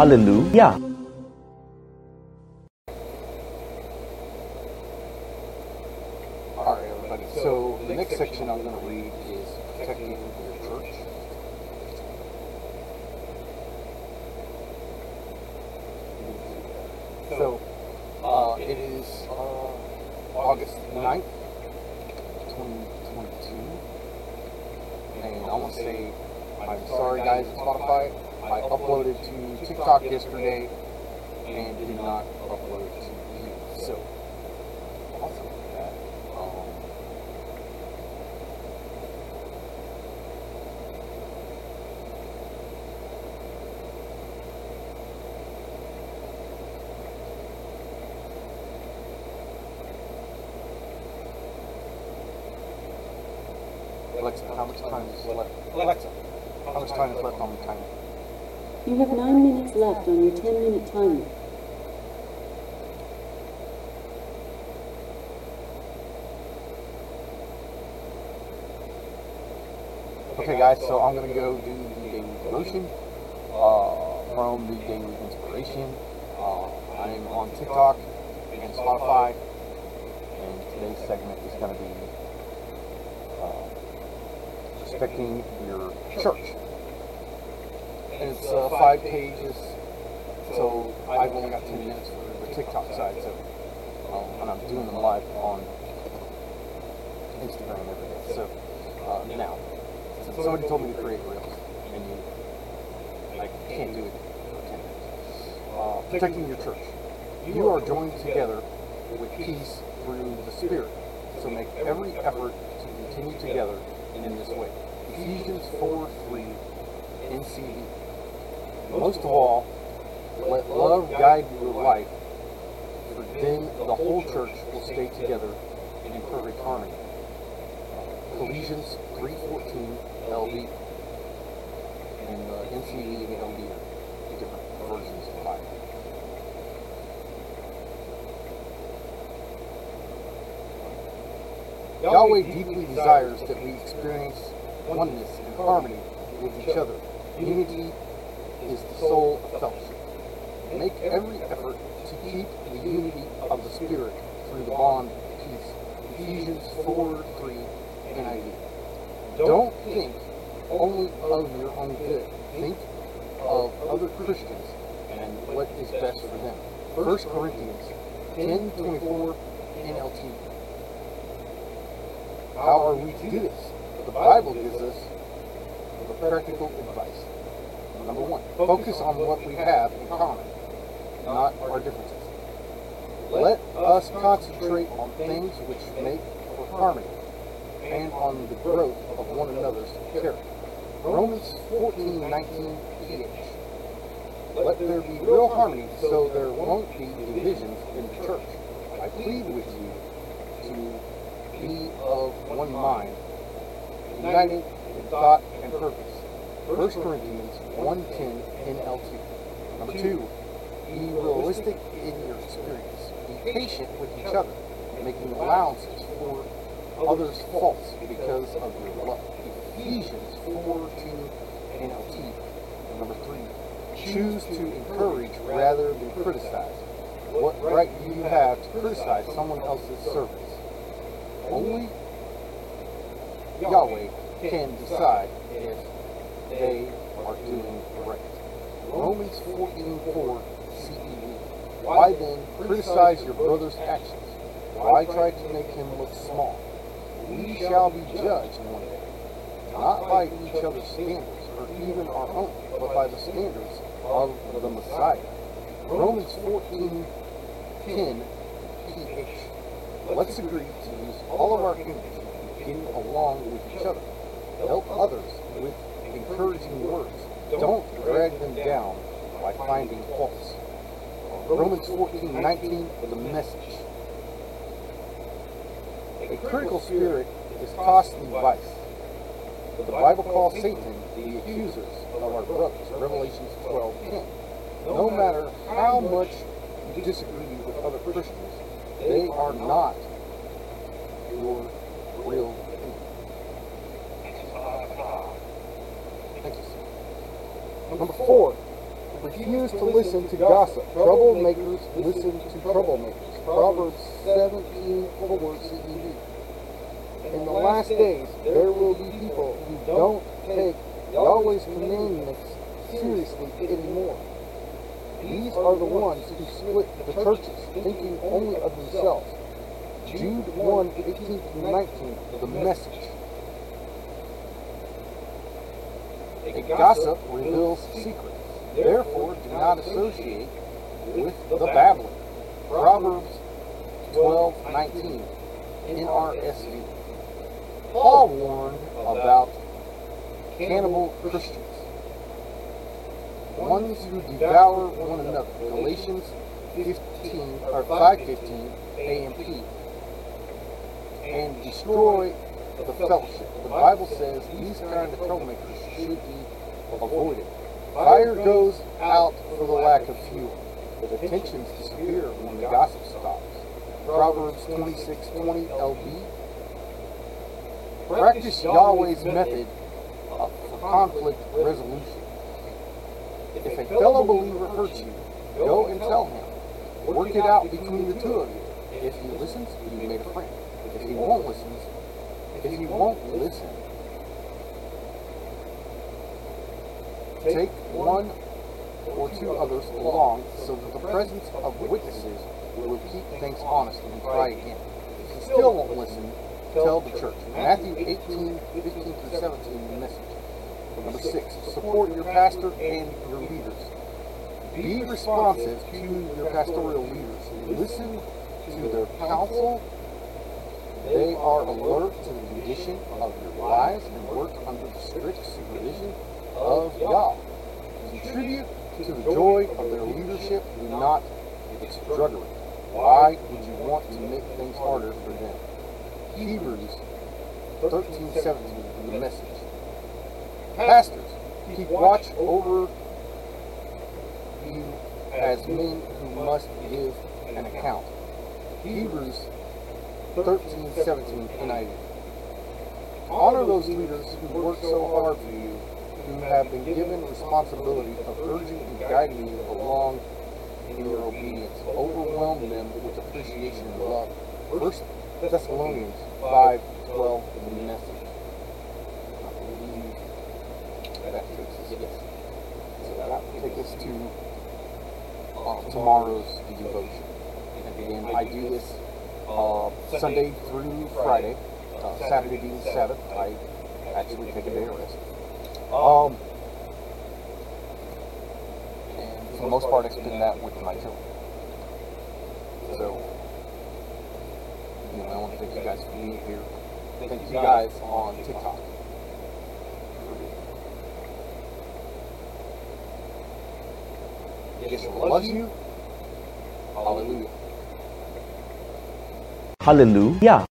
Hallelujah. So the next section I'm going to read is protecting your church. So uh, it is uh, August 9th, 2022. And I want to say I'm sorry, guys, at Spotify. I uploaded to TikTok yesterday and did not upload to you. So. Um, Alexa, how much time is left? Alexa, how much time is left on the timer? You have nine minutes left on your 10 minute timer. Okay, guys, so I'm going to go do the daily devotion uh, from the daily inspiration. Uh, I'm on TikTok and Spotify, and today's segment is going to be uh, respecting your church. And it's uh, five pages, so I've only got 10 minutes for the TikTok side, so um, and I'm doing them live on Instagram every day. So uh, now, since somebody told me to create reels, and you, I can't do it for 10 minutes. Uh, protecting your church. You are joined together with peace through the Spirit. So make every effort to continue together in this way. Ephesians 4 3 NCV. Most of all, let love guide your life, for then the whole church will stay together in perfect harmony. Ephesians 3.14 LB and uh, NCV and LB are different versions of the Bible. Yahweh deeply desires that we experience oneness and harmony with each other. Unity is the soul of fellowship. Make every effort to keep the unity of the Spirit through the bond of peace. Ephesians 4 3 NIV. Don't think only of your own good. Think of other Christians and what is best for them. 1 Corinthians 10 24 NLT. How are we to do this? The Bible gives us the practical advice. Number one, focus on what we have in common, not our differences. Let us concentrate on things which make for harmony and on the growth of one another's character. Romans 14, 19 PH. Let there be real harmony so there won't be divisions in the church. I plead with you to be of one mind, united in thought and purpose. 1 Corinthians 1.10 NLT. Number two, be realistic in your experience. Be patient with each other, making allowances for others' faults because of your love. Ephesians 4.2 NLT. Number three, choose to encourage rather than criticize. What right do you have to criticize someone else's service? Only Yahweh can decide if they are doing right. Romans 14:4 CEV. Why then criticize your brother's actions? Why try to make him look small? We shall be judged one day. not by each other's standards or even our own, but by the standards of the Messiah. Romans 14 10 ph. Let's agree to use all of our energy getting along with each other. Help others with encouraging words. Don't drag them down by finding faults. Romans 14 19 the message. A critical spirit is costly vice. But the Bible calls Satan the accusers of our brothers. Revelations 12:10. No matter how much you disagree with other Christians, they are not your real enemy. Thank you, sir. Number four, refuse to listen to gossip. Troublemakers listen to troublemakers. Proverbs 17, 4 CEV. In the last days, there will be people who don't take Yahweh's commandments seriously anymore. These are the ones who split the churches, thinking only of themselves. Jude 1, 18 to 19, the message. A gossip reveals secrets. Therefore, do not associate with the babbler. Proverbs 12, 19, NRSV. Paul warned about cannibal Christians, ones who devour one another. Galatians 15 or 5:15 AMP, and destroy the fellowship. The Bible says these kind of troublemakers should be avoided. Fire goes out for the lack of fuel. The tensions disappear when the gossip stops. Proverbs 26:20 LB. Practice Yahweh's method of conflict resolution. If a fellow believer hurts you, go and tell him. Work it out between the two of you. If he listens, you made a friend. If he won't listen, if he won't listen, take one or two others along so that the presence of witnesses will keep things honest and try again. If he still won't listen, tell the church. Matthew 18, 15 through 17, the message. Number six, support your pastor and your leaders. Be responsive to your pastoral leaders. Listen to their counsel. They are alert of your lives and work under the strict supervision of Yah. Contribute to the joy of their leadership. Do not its drudgery. Why would you want to make things harder for them? Hebrews 13, 17, the message. Pastors, keep watch over you as men who must give an account. Hebrews 13, 17, NIV. Honor those leaders who worked so hard for you, who have been given responsibility of urging and guiding you along in your obedience. Overwhelm them with appreciation and love. First Thessalonians 5, 12, the message. I believe that takes us, yes. So that will take us to uh, tomorrow's devotion. And again, I do this uh, Sunday through Friday. Uh, Saturday being Sabbath, I actually take a day of rest. Um, and for the most part, I spend that with my children. So, you know, I want to thank you guys for being here. Thank you guys on TikTok. Yeshua loves you. Hallelujah. Hallelujah.